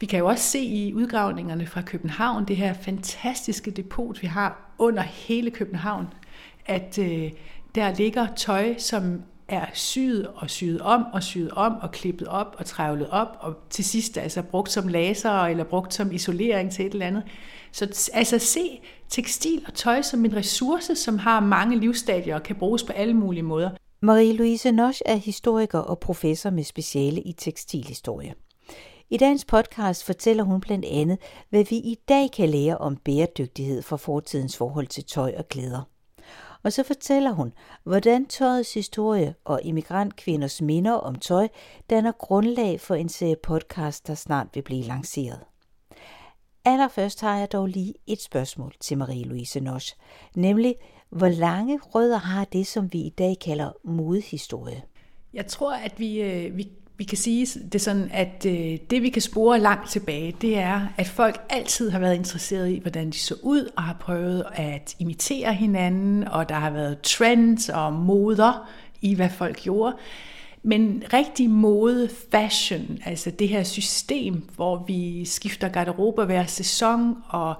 Vi kan jo også se i udgravningerne fra København, det her fantastiske depot, vi har under hele København, at øh, der ligger tøj, som er syet og syet om og syet om og klippet op og trævlet op og til sidst altså brugt som laser eller brugt som isolering til et eller andet. Så altså se tekstil og tøj som en ressource, som har mange livsstadier og kan bruges på alle mulige måder. Marie-Louise Nosch er historiker og professor med speciale i tekstilhistorie. I dagens podcast fortæller hun blandt andet, hvad vi i dag kan lære om bæredygtighed fra fortidens forhold til tøj og klæder. Og så fortæller hun, hvordan tøjets historie og immigrantkvinders minder om tøj danner grundlag for en serie podcast, der snart vil blive lanceret. Allerførst har jeg dog lige et spørgsmål til Marie-Louise Nosch, nemlig hvor lange rødder har det, som vi i dag kalder modehistorie? Jeg tror, at vi, øh, vi, vi kan sige det sådan, at øh, det vi kan spore langt tilbage, det er, at folk altid har været interesseret i, hvordan de så ud, og har prøvet at imitere hinanden, og der har været trends og moder i, hvad folk gjorde. Men rigtig mode, fashion, altså det her system, hvor vi skifter garderober hver sæson og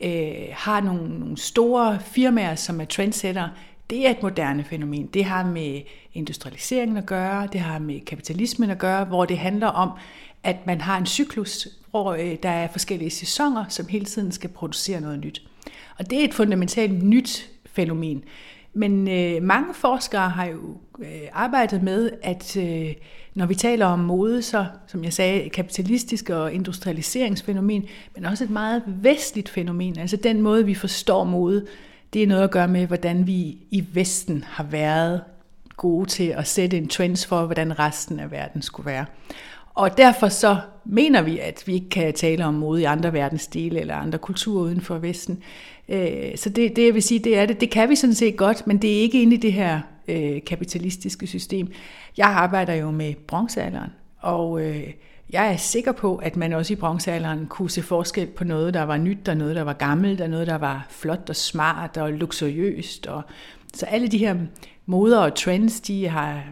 øh, har nogle, nogle store firmaer, som er trendsetter, det er et moderne fænomen. Det har med industrialiseringen at gøre, det har med kapitalismen at gøre, hvor det handler om, at man har en cyklus, hvor øh, der er forskellige sæsoner, som hele tiden skal producere noget nyt. Og det er et fundamentalt nyt fænomen. Men øh, mange forskere har jo øh, arbejdet med, at øh, når vi taler om mode, så som jeg sagde, kapitalistisk og industrialiseringsfænomen, men også et meget vestligt fænomen. Altså den måde, vi forstår mode, det er noget at gøre med, hvordan vi i Vesten har været gode til at sætte en trends for, hvordan resten af verden skulle være. Og derfor så mener vi, at vi ikke kan tale om mode i andre verdensdele eller andre kulturer uden for Vesten. Øh, så det, det jeg vil sige, det er det. Det kan vi sådan set godt, men det er ikke inde i det her øh, kapitalistiske system. Jeg arbejder jo med bronzealderen, og øh, jeg er sikker på, at man også i bronzealderen kunne se forskel på noget, der var nyt, og noget, der var gammelt, og noget, der var flot og smart og luksuriøst. Og, så alle de her moder og trends, de har,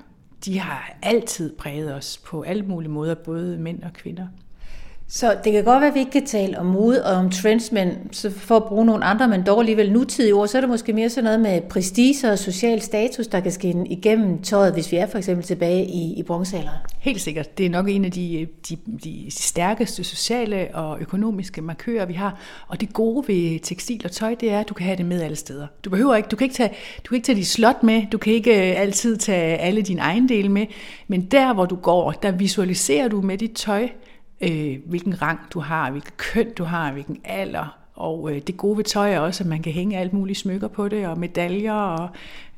de har altid præget os på alle mulige måder, både mænd og kvinder. Så det kan godt være, at vi ikke kan tale om mode og om trends, men så for at bruge nogle andre, men dog alligevel nutidige ord, så er det måske mere sådan noget med prestige og social status, der kan skinne igennem tøjet, hvis vi er for eksempel tilbage i, i bronzealderen. Helt sikkert. Det er nok en af de, de, de stærkeste sociale og økonomiske markører, vi har. Og det gode ved tekstil og tøj, det er, at du kan have det med alle steder. Du behøver ikke, du kan ikke tage, du kan ikke tage dit slot med, du kan ikke øh, altid tage alle dine ejendele med, men der, hvor du går, der visualiserer du med dit tøj, øh, hvilken rang du har, hvilken køn du har, hvilken alder. Og øh, det gode ved tøj er også, at man kan hænge alt muligt smykker på det, og medaljer og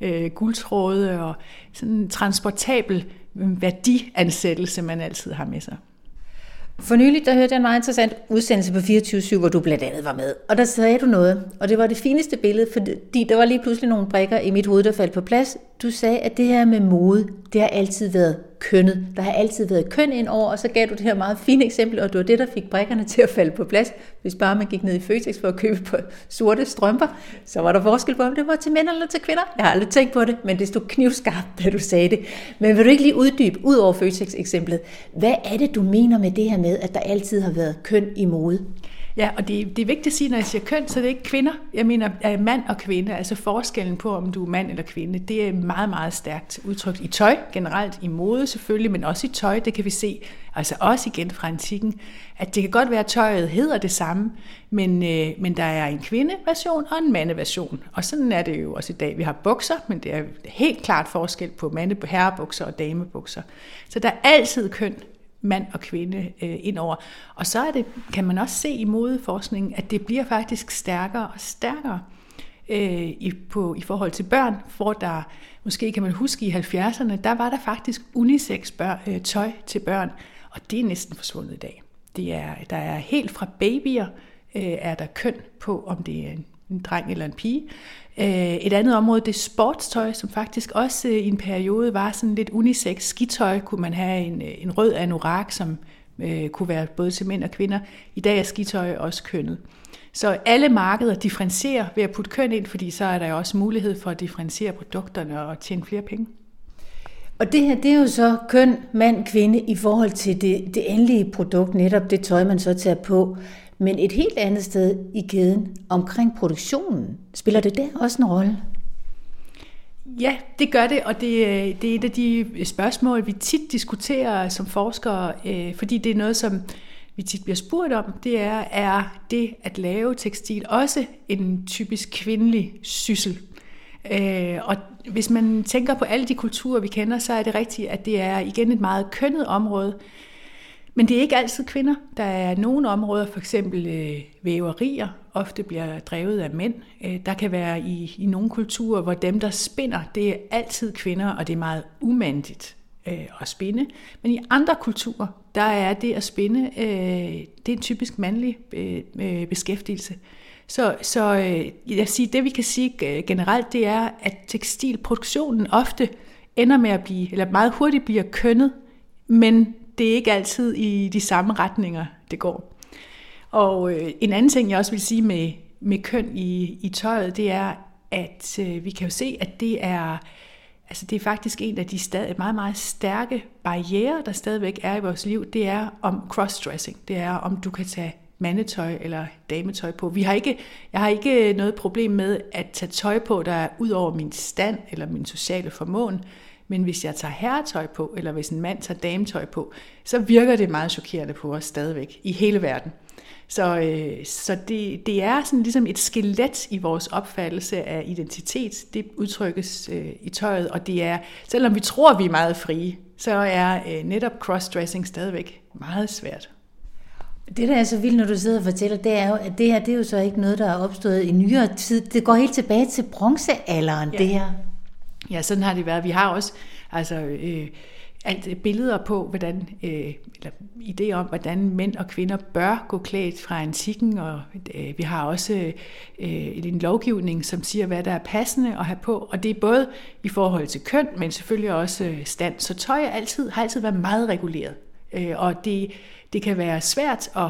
øh, guldtråde og sådan en transportabel mm, værdiansættelse, man altid har med sig. For nylig, der hørte jeg en meget interessant udsendelse på 24-7, hvor du blandt andet var med. Og der sagde du noget, og det var det fineste billede, fordi der var lige pludselig nogle brikker i mit hoved, der faldt på plads. Du sagde, at det her med mode, det har altid været kønnet. Der har altid været køn ind over, og så gav du det her meget fine eksempel, og det var det, der fik brækkerne til at falde på plads. Hvis bare man gik ned i Føtex for at købe på sorte strømper, så var der forskel på, om det var til mænd eller til kvinder. Jeg har aldrig tænkt på det, men det stod knivskarpt, da du sagde det. Men vil du ikke lige uddybe, ud over Føtex-eksemplet, hvad er det, du mener med det her med, at der altid har været køn i mode? Ja, og det, det er vigtigt at sige, når jeg siger køn, så det er ikke kvinder. Jeg mener er mand og kvinde, altså forskellen på, om du er mand eller kvinde, det er meget, meget stærkt udtrykt i tøj, generelt i mode selvfølgelig, men også i tøj, det kan vi se, altså også igen fra antikken, at det kan godt være, at tøjet hedder det samme, men, øh, men der er en kvindeversion og en mandeversion. Og sådan er det jo også i dag. Vi har bukser, men det er helt klart forskel på mande, herrebukser og damebukser. Så der er altid køn mand og kvinde øh, indover. Og så er det, kan man også se i modeforskningen, at det bliver faktisk stærkere og stærkere øh, i, på, i forhold til børn, hvor der, måske kan man huske i 70'erne, der var der faktisk unisex bør, øh, tøj til børn, og det er næsten forsvundet i dag. Det er, der er helt fra babyer, øh, er der køn på, om det er en, en dreng eller en pige. Øh, et andet område, det er sportstøj, som faktisk også øh, i en periode var sådan lidt unisex. Skitøj kunne man have en, øh, en rød anorak, som øh, kunne være både til mænd og kvinder. I dag er skitøj også kønnet. Så alle markeder differentierer ved at putte køn ind, fordi så er der jo også mulighed for at differentiere produkterne og tjene flere penge. Og det her, det er jo så køn, mand, kvinde i forhold til det, det endelige produkt, netop det tøj, man så tager på. Men et helt andet sted i kæden, omkring produktionen, spiller det der også en rolle? Ja, det gør det, og det, øh, det er et af de øh, spørgsmål, vi tit diskuterer som forskere, øh, fordi det er noget, som vi tit bliver spurgt om, det er, er det at lave tekstil også en typisk kvindelig syssel? Øh, og hvis man tænker på alle de kulturer, vi kender, så er det rigtigt, at det er igen et meget kønnet område. Men det er ikke altid kvinder. Der er nogle områder, for eksempel øh, væverier, ofte bliver drevet af mænd. Øh, der kan være i, i nogle kulturer, hvor dem, der spinder, det er altid kvinder, og det er meget umandigt øh, at spinde. Men i andre kulturer, der er det at spinde, øh, det er en typisk mandlig øh, øh beskæftigelse. Så, så øh, jeg siger, det vi kan sige øh, generelt, det er, at tekstilproduktionen ofte ender med at blive, eller meget hurtigt bliver kønnet, men det er ikke altid i de samme retninger, det går. Og øh, en anden ting, jeg også vil sige med, med køn i, i tøjet, det er, at øh, vi kan jo se, at det er, altså det er faktisk en af de stadig, meget, meget stærke barriere, der stadigvæk er i vores liv, det er om crossdressing. Det er, om du kan tage mandetøj eller dametøj på. Vi har ikke, jeg har ikke noget problem med at tage tøj på, der er ud over min stand eller min sociale formåen. Men hvis jeg tager herretøj på, eller hvis en mand tager dametøj på, så virker det meget chokerende på os stadigvæk i hele verden. Så, øh, så det, det er sådan ligesom et skelet i vores opfattelse af identitet. Det udtrykkes øh, i tøjet, og det er, selvom vi tror, vi er meget frie, så er øh, netop crossdressing stadigvæk meget svært. Det, der er så vildt, når du sidder og fortæller, det er jo, at det her det er jo så ikke noget, der er opstået i nyere tid. Det går helt tilbage til bronzealderen, ja. det her. Ja, sådan har det været. Vi har også altså, øh, alt billeder på, hvordan, øh, eller idéer om, hvordan mænd og kvinder bør gå klædt fra antikken, og øh, vi har også øh, en lovgivning, som siger, hvad der er passende at have på, og det er både i forhold til køn, men selvfølgelig også øh, stand. Så tøj er altid, har altid været meget reguleret, øh, og det, det kan være svært at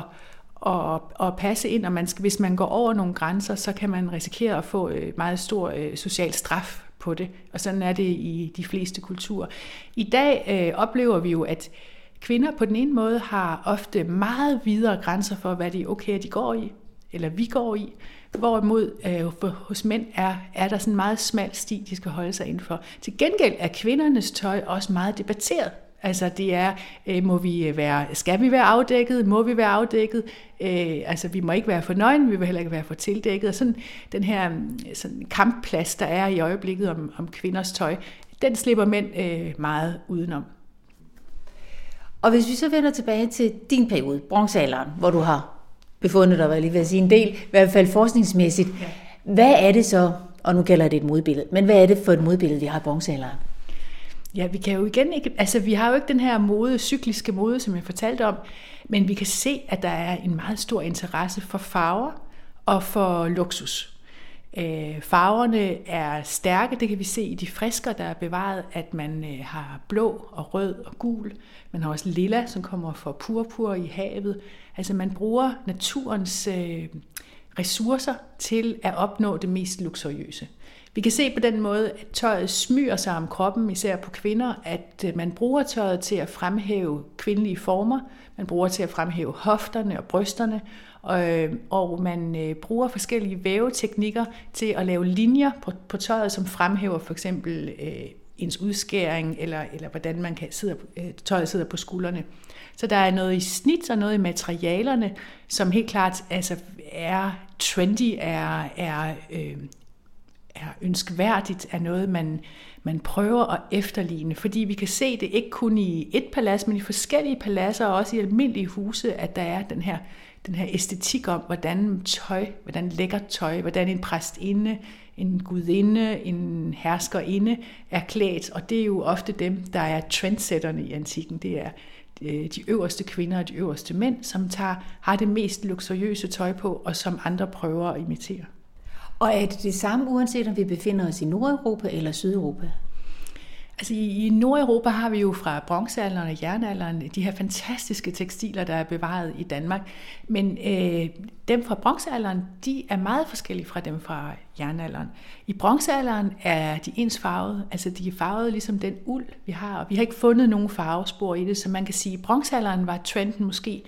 at, at passe ind, og man skal, hvis man går over nogle grænser, så kan man risikere at få øh, meget stor øh, social straf på det. Og sådan er det i de fleste kulturer. I dag øh, oplever vi jo, at kvinder på den ene måde har ofte meget videre grænser for, hvad det er okay, at de går i, eller vi går i. Hvorimod øh, hos mænd er, er der sådan en meget smal sti, de skal holde sig indenfor. Til gengæld er kvindernes tøj også meget debatteret. Altså det er, øh, må vi være, skal vi være afdækket, må vi være afdækket, øh, altså vi må ikke være for nøgen, vi vil heller ikke være for tildækket, og sådan den her sådan kampplads, der er i øjeblikket om, om kvinders tøj, den slipper mænd øh, meget udenom. Og hvis vi så vender tilbage til din periode, bronzealderen, hvor du har befundet dig, hvad lige vil sige, en del, i hvert fald forskningsmæssigt, ja. hvad er det så, og nu gælder det et modbillede, men hvad er det for et modbillede, vi har i bronzealderen? Ja, vi kan jo igen ikke, altså vi har jo ikke den her mode, cykliske mode, som jeg fortalte om, men vi kan se, at der er en meget stor interesse for farver og for luksus. Øh, farverne er stærke, det kan vi se i de frisker, der er bevaret, at man øh, har blå og rød og gul. Man har også lilla, som kommer fra purpur i havet. Altså man bruger naturens øh, ressourcer til at opnå det mest luksuriøse. Vi kan se på den måde, at tøjet smyger sig om kroppen, især på kvinder, at øh, man bruger tøjet til at fremhæve kvindelige former, man bruger til at fremhæve hofterne og brysterne, og, øh, og man øh, bruger forskellige væveteknikker til at lave linjer på, på tøjet, som fremhæver for eksempel øh, ens udskæring, eller, eller hvordan man kan sidde, øh, tøjet sidder på skuldrene. Så der er noget i snit og noget i materialerne, som helt klart altså, er trendy, er, er øh, er ønskværdigt, er noget, man, man prøver at efterligne. Fordi vi kan se det ikke kun i et palads, men i forskellige paladser og også i almindelige huse, at der er den her, den her æstetik om, hvordan tøj, hvordan lækker tøj, hvordan en præstinde, en gudinde, en herskerinde er klædt. Og det er jo ofte dem, der er trendsætterne i antikken. Det er øh, de øverste kvinder og de øverste mænd, som tager, har det mest luksuriøse tøj på, og som andre prøver at imitere. Og er det det samme, uanset om vi befinder os i Nordeuropa eller Sydeuropa? Altså i, i Nordeuropa har vi jo fra bronzealderen og jernalderen de her fantastiske tekstiler, der er bevaret i Danmark. Men øh, dem fra bronzealderen, de er meget forskellige fra dem fra jernalderen. I bronzealderen er de ensfarvede, altså de er farvet ligesom den uld, vi har, og vi har ikke fundet nogen farvespor i det, så man kan sige, at i bronzealderen var trenden måske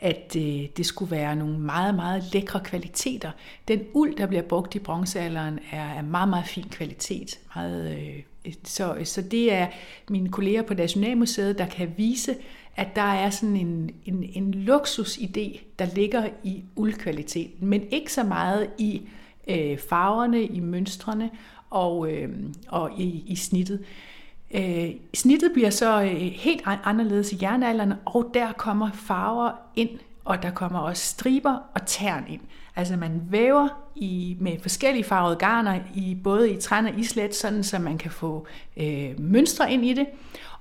at øh, det skulle være nogle meget, meget lækre kvaliteter. Den uld, der bliver brugt i bronzealderen, er af meget, meget fin kvalitet. Meget, øh, så, så det er mine kolleger på Nationalmuseet, der kan vise, at der er sådan en, en, en luksusidé, der ligger i uldkvaliteten, men ikke så meget i øh, farverne, i mønstrene og, øh, og i, i snittet. Øh, snittet bliver så øh, helt anderledes i jernalderen, og der kommer farver ind, og der kommer også striber og tern ind. Altså man væver i, med forskellige farvede garner, i både i træn og islet, sådan så man kan få øh, mønstre ind i det.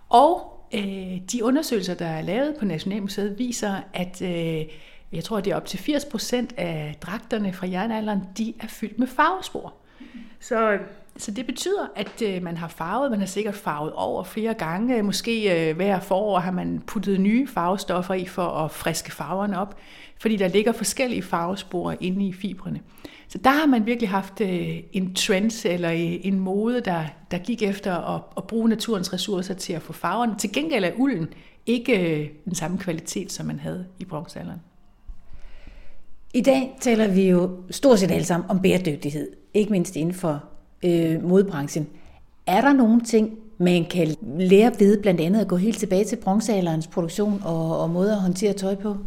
Og øh, de undersøgelser, der er lavet på Nationalmuseet, viser, at øh, jeg tror, det er op til 80% af dragterne fra jernalderen, de er fyldt med farvespor. Så øh, så det betyder, at øh, man har farvet, man har sikkert farvet over flere gange. Måske øh, hver forår har man puttet nye farvestoffer i for at friske farverne op, fordi der ligger forskellige farvespor inde i fibrene. Så der har man virkelig haft øh, en trend eller øh, en mode, der, der gik efter at, at bruge naturens ressourcer til at få farverne. Til gengæld er ulden ikke øh, den samme kvalitet, som man havde i bronzealderen. I dag taler vi jo stort set alle sammen om bæredygtighed, ikke mindst inden for øh, modbranchen. Er der nogle ting, man kan lære ved blandt andet at gå helt tilbage til bronzealderens produktion og, og måde at håndtere tøj på?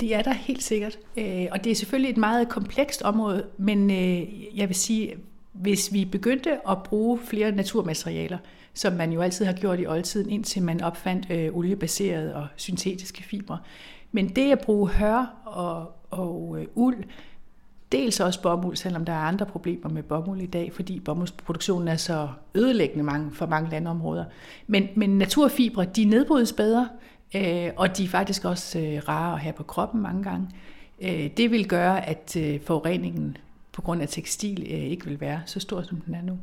Det er der helt sikkert. Øh, og det er selvfølgelig et meget komplekst område, men øh, jeg vil sige, hvis vi begyndte at bruge flere naturmaterialer, som man jo altid har gjort i oldtiden, indtil man opfandt øh, oliebaserede og syntetiske fibre. Men det at bruge hør og, og øh, uld, Dels også bomuld, selvom der er andre problemer med bomuld i dag, fordi bomuldsproduktionen er så ødelæggende mange, for mange landområder. Men, men naturfibre, de nedbrydes bedre, øh, og de er faktisk også øh, rare at have på kroppen mange gange. Øh, det vil gøre, at øh, forureningen på grund af tekstil øh, ikke vil være så stor, som den er nu.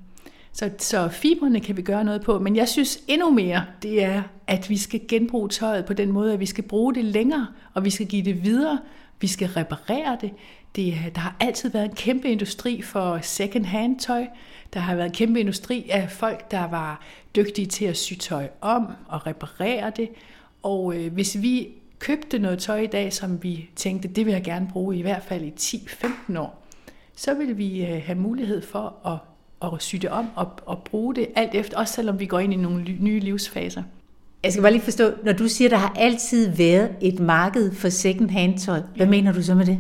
Så, så fibrene kan vi gøre noget på, men jeg synes endnu mere, det er, at vi skal genbruge tøjet på den måde, at vi skal bruge det længere, og vi skal give det videre, vi skal reparere det. det. Øh, der har altid været en kæmpe industri for second-hand tøj. Der har været en kæmpe industri af folk, der var dygtige til at sy tøj om og reparere det. Og øh, hvis vi købte noget tøj i dag, som vi tænkte, det vil jeg gerne bruge i hvert fald i 10-15 år, så vil vi øh, have mulighed for at, at sy det om og, og bruge det alt efter, også selvom vi går ind i nogle nye livsfaser. Jeg skal bare lige forstå, når du siger, der har altid været et marked for second hand tøj, hvad ja. mener du så med det?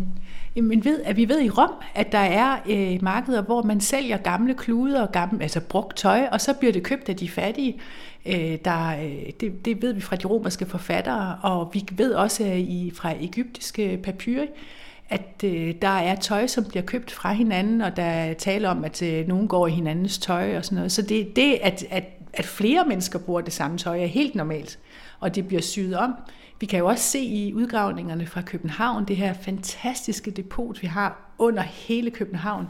Jamen ved, at vi ved i Rom, at der er øh, markeder, hvor man sælger gamle kluder og gamle, altså brugt tøj, og så bliver det købt af de fattige. Øh, der, øh, det, det ved vi fra de romerske forfattere, og vi ved også i, fra egyptiske papyri, at øh, der er tøj, som bliver købt fra hinanden, og der er tale om, at øh, nogen går i hinandens tøj og sådan noget. Så det, det at, at at flere mennesker bruger det samme tøj, er helt normalt, og det bliver syet om. Vi kan jo også se i udgravningerne fra København, det her fantastiske depot, vi har under hele København,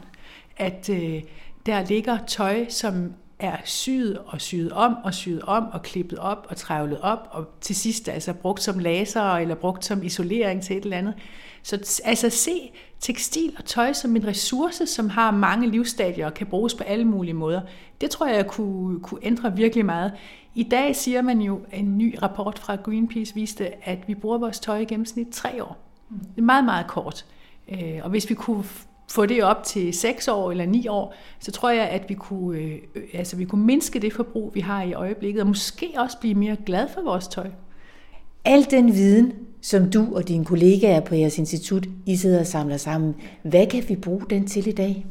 at øh, der ligger tøj, som er syet og syet om og syet om og klippet op og trævlet op og til sidst altså brugt som laser eller brugt som isolering til et eller andet. Så altså se tekstil og tøj som en ressource, som har mange livsstadier og kan bruges på alle mulige måder. Det tror jeg kunne, kunne ændre virkelig meget. I dag siger man jo, en ny rapport fra Greenpeace viste, at vi bruger vores tøj i gennemsnit tre år. Det er meget, meget kort. Øh, og hvis vi kunne få det op til 6 år eller 9 år, så tror jeg, at vi kunne, øh, altså vi kunne mindske det forbrug, vi har i øjeblikket, og måske også blive mere glad for vores tøj. Al den viden, som du og dine kollegaer på jeres institut, I sidder og samler sammen, hvad kan vi bruge den til i dag?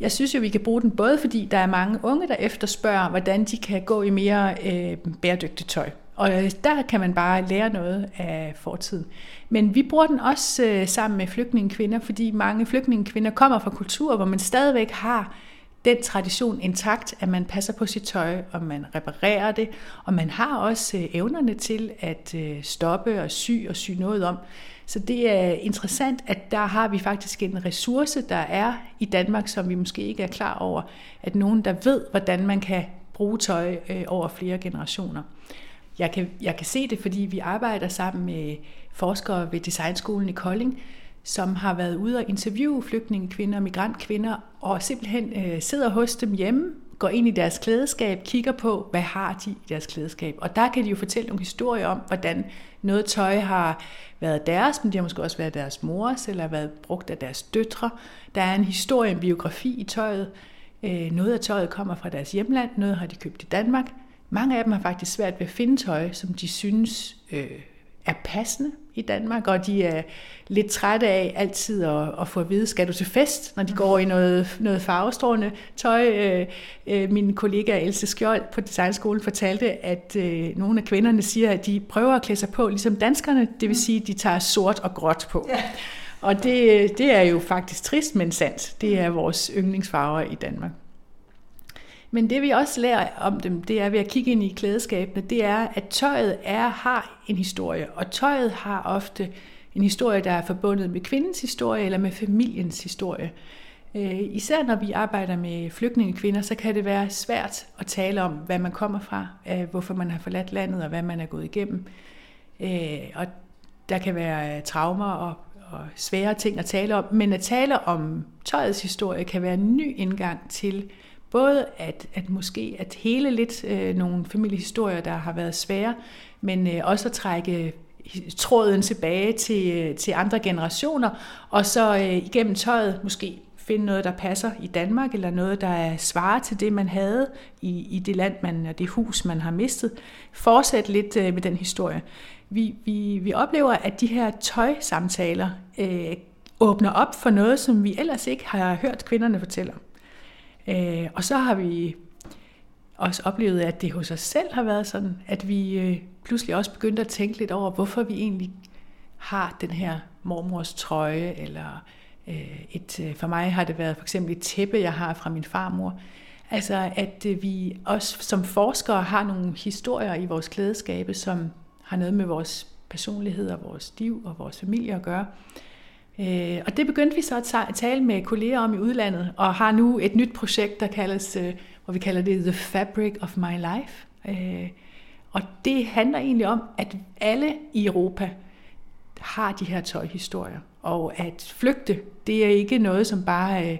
Jeg synes jo, vi kan bruge den både fordi der er mange unge, der efterspørger, hvordan de kan gå i mere øh, bæredygtigt tøj. Og øh, der kan man bare lære noget af fortiden. Men vi bruger den også øh, sammen med flygtningekvinder, fordi mange flygtningekvinder kommer fra kulturer, hvor man stadigvæk har den tradition intakt, at man passer på sit tøj, og man reparerer det, og man har også øh, evnerne til at øh, stoppe og sy og sy noget om. Så det er interessant, at der har vi faktisk en ressource, der er i Danmark, som vi måske ikke er klar over, at nogen, der ved, hvordan man kan bruge tøj øh, over flere generationer. Jeg kan, jeg kan se det, fordi vi arbejder sammen med forskere ved Designskolen i Kolding, som har været ude og interviewe flygtningekvinder og migrantkvinder, og simpelthen øh, sidder hos dem hjemme, går ind i deres klædeskab, kigger på, hvad har de i deres klædeskab. Og der kan de jo fortælle nogle historier om, hvordan noget tøj har været deres, men det har måske også været deres mors, eller været brugt af deres døtre. Der er en historie, en biografi i tøjet. Øh, noget af tøjet kommer fra deres hjemland, noget har de købt i Danmark. Mange af dem har faktisk svært ved at finde tøj, som de synes øh, er passende i Danmark, og de er lidt trætte af altid at, at få at vide, skal du til fest, når de går i noget, noget farvestrålende tøj. Øh, øh, min kollega Else Skjold på Designskolen fortalte, at øh, nogle af kvinderne siger, at de prøver at klæde sig på ligesom danskerne, det vil sige, at de tager sort og gråt på. Ja. Og det, det er jo faktisk trist, men sandt. Det er vores yndlingsfarver i Danmark. Men det vi også lærer om dem, det er ved at kigge ind i klædeskabene, det er, at tøjet er, har en historie, og tøjet har ofte en historie, der er forbundet med kvindens historie eller med familiens historie. Øh, især når vi arbejder med flygtningekvinder, så kan det være svært at tale om, hvad man kommer fra, øh, hvorfor man har forladt landet og hvad man er gået igennem. Øh, og der kan være traumer og, og svære ting at tale om, men at tale om tøjets historie kan være en ny indgang til Både at, at måske at hele lidt øh, nogle familiehistorier, der har været svære, men øh, også at trække tråden tilbage til, øh, til andre generationer, og så øh, igennem tøjet måske finde noget, der passer i Danmark, eller noget, der er svaret til det, man havde i, i det land, man, og det hus, man har mistet. Fortsæt lidt øh, med den historie. Vi, vi, vi oplever, at de her tøjsamtaler øh, åbner op for noget, som vi ellers ikke har hørt kvinderne fortælle om. Øh, og så har vi også oplevet, at det hos os selv har været sådan, at vi øh, pludselig også begyndte at tænke lidt over, hvorfor vi egentlig har den her mormors trøje, eller øh, et, øh, for mig har det været for eksempel et tæppe, jeg har fra min farmor. Altså at øh, vi også som forskere har nogle historier i vores klædeskabe, som har noget med vores personlighed og vores liv og vores familie at gøre. Øh, Øh, og det begyndte vi så at tale med kolleger om i udlandet, og har nu et nyt projekt, der kaldes, øh, hvor vi kalder det The Fabric of My Life. Øh, og det handler egentlig om, at alle i Europa har de her tøjhistorier, og at flygte, det er ikke noget, som bare øh,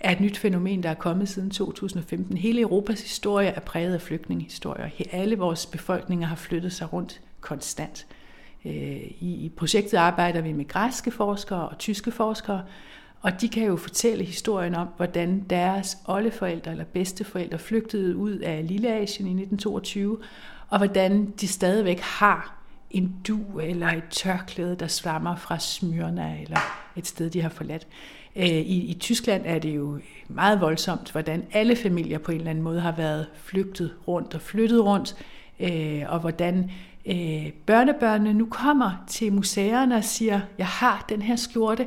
er et nyt fænomen, der er kommet siden 2015. Hele Europas historie er præget af flygtningehistorier. Alle vores befolkninger har flyttet sig rundt konstant. Øh, Øh, I projektet arbejder vi med græske forskere og tyske forskere, og de kan jo fortælle historien om, hvordan deres oldeforældre eller bedsteforældre flygtede ud af Lilleasien i 1922, og hvordan de stadigvæk har en du eller et tørklæde, der svammer fra Smyrna eller et sted, de har forladt. Øh, I, I Tyskland er det jo meget voldsomt, hvordan alle familier på en eller anden måde har været flygtet rundt og flyttet rundt, øh, og hvordan øh, børnebørnene nu kommer til museerne og siger, jeg har den her skjorte,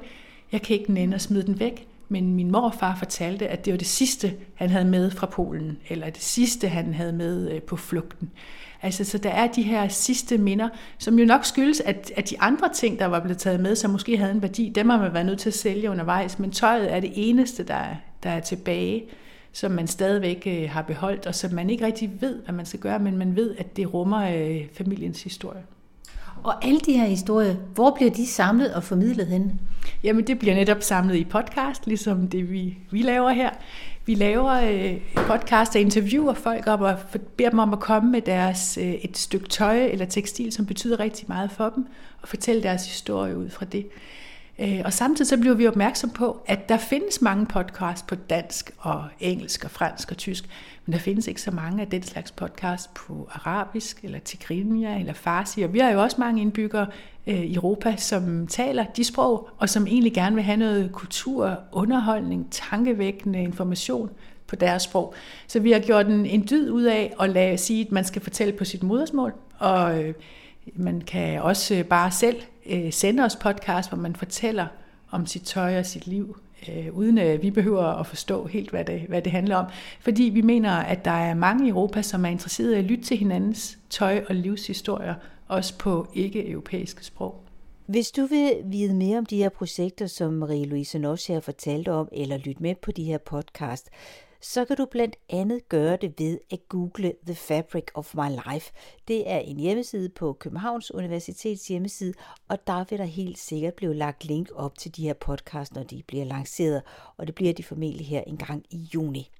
jeg kan ikke nænde at smide den væk, men min morfar fortalte, at det var det sidste, han havde med fra Polen, eller det sidste, han havde med øh, på flugten. Altså, så der er de her sidste minder, som jo nok skyldes, at, at de andre ting, der var blevet taget med, som måske havde en værdi, dem har man været nødt til at sælge undervejs, men tøjet er det eneste, der, der er tilbage som man stadigvæk øh, har beholdt, og som man ikke rigtig ved, hvad man skal gøre, men man ved, at det rummer øh, familiens historie. Og alle de her historier, hvor bliver de samlet og formidlet hen? Jamen det bliver netop samlet i podcast, ligesom det vi, vi laver her. Vi laver øh, podcast og interviewer folk op og beder dem om at komme med deres øh, et stykke tøj eller tekstil, som betyder rigtig meget for dem, og fortælle deres historie ud fra det. Øh, og samtidig så bliver vi opmærksom på, at der findes mange podcasts på dansk og engelsk og fransk og tysk, men der findes ikke så mange af den slags podcasts på arabisk eller tigrinja eller farsi. Og vi har jo også mange indbyggere øh, i Europa, som taler de sprog, og som egentlig gerne vil have noget kultur, underholdning, tankevækkende information på deres sprog. Så vi har gjort en, en dyd ud af at lade, sige, at man skal fortælle på sit modersmål, og øh, man kan også bare selv øh, sende os podcast, hvor man fortæller om sit tøj og sit liv, øh, uden at vi behøver at forstå helt, hvad det, hvad det handler om. Fordi vi mener, at der er mange i Europa, som er interesserede i at lytte til hinandens tøj- og livshistorier, også på ikke-europæiske sprog. Hvis du vil vide mere om de her projekter, som Marie-Louise Nosch har fortalt om, eller lytte med på de her podcast, så kan du blandt andet gøre det ved at google The Fabric of My Life. Det er en hjemmeside på Københavns Universitets hjemmeside, og der vil der helt sikkert blive lagt link op til de her podcasts, når de bliver lanceret, og det bliver de formentlig her en gang i juni.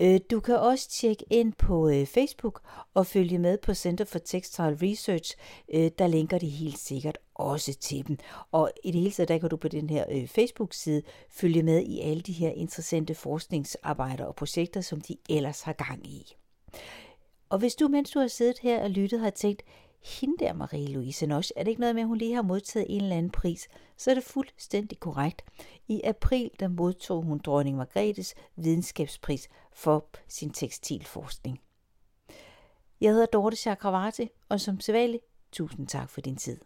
Øh, du kan også tjekke ind på øh, Facebook og følge med på Center for Textile Research. Øh, der linker de helt sikkert også til dem. Og i det hele taget, der kan du på den her Facebook-side følge med i alle de her interessante forskningsarbejder og projekter, som de ellers har gang i. Og hvis du, mens du har siddet her og lyttet, har tænkt, hende der Marie-Louise Nosch, er det ikke noget med, at hun lige har modtaget en eller anden pris, så er det fuldstændig korrekt. I april der modtog hun dronning Margrethes videnskabspris for sin tekstilforskning. Jeg hedder Dorte Chakravarti, og som sædvanligt, tusind tak for din tid.